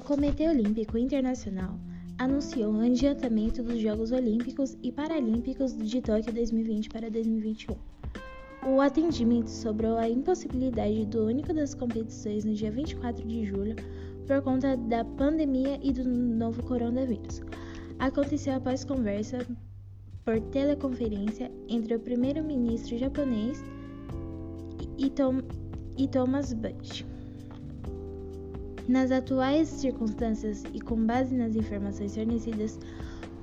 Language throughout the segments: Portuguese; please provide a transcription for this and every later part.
Comitê Olímpico Internacional anunciou o adiantamento dos Jogos Olímpicos e Paralímpicos de Tóquio 2020 para 2021. O atendimento sobrou a impossibilidade do único das competições no dia 24 de julho por conta da pandemia e do novo coronavírus. Aconteceu após conversa por teleconferência entre o primeiro-ministro japonês e, Thomas Bach. Nas atuais circunstâncias e com base nas informações fornecidas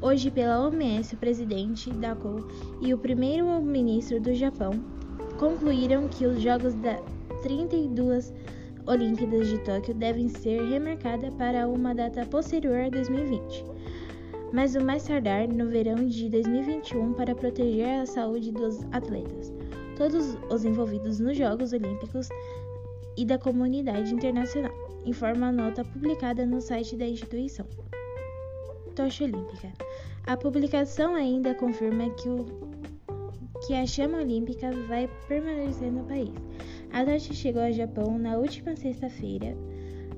hoje pela OMS, o presidente da COU e o primeiro-ministro do Japão concluíram que os Jogos da 32 Olimpíadas de Tóquio devem ser remarcadas para uma data posterior a 2020, mas o mais tardar no verão de 2021 para proteger a saúde dos atletas, todos os envolvidos nos Jogos Olímpicos e da comunidade internacional, informa a nota publicada no site da instituição. Tocha Olímpica. A publicação ainda confirma que, o, que a chama olímpica vai permanecer no país. A tocha chegou ao Japão na última sexta-feira,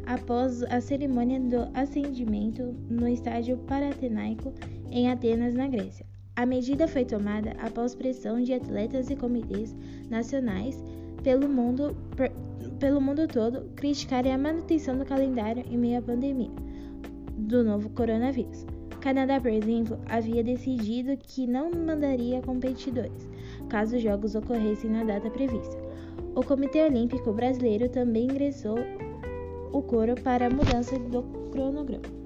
após a cerimônia do acendimento no estádio Paratenaico em Atenas, na Grécia. A medida foi tomada após pressão de atletas e comitês nacionais pelo mundo, pelo mundo todo criticarem a manutenção do calendário em meio à pandemia do novo coronavírus. Canadá, por exemplo, havia decidido que não mandaria competidores caso os jogos ocorressem na data prevista. O Comitê Olímpico Brasileiro também ingressou o coro para a mudança do cronograma.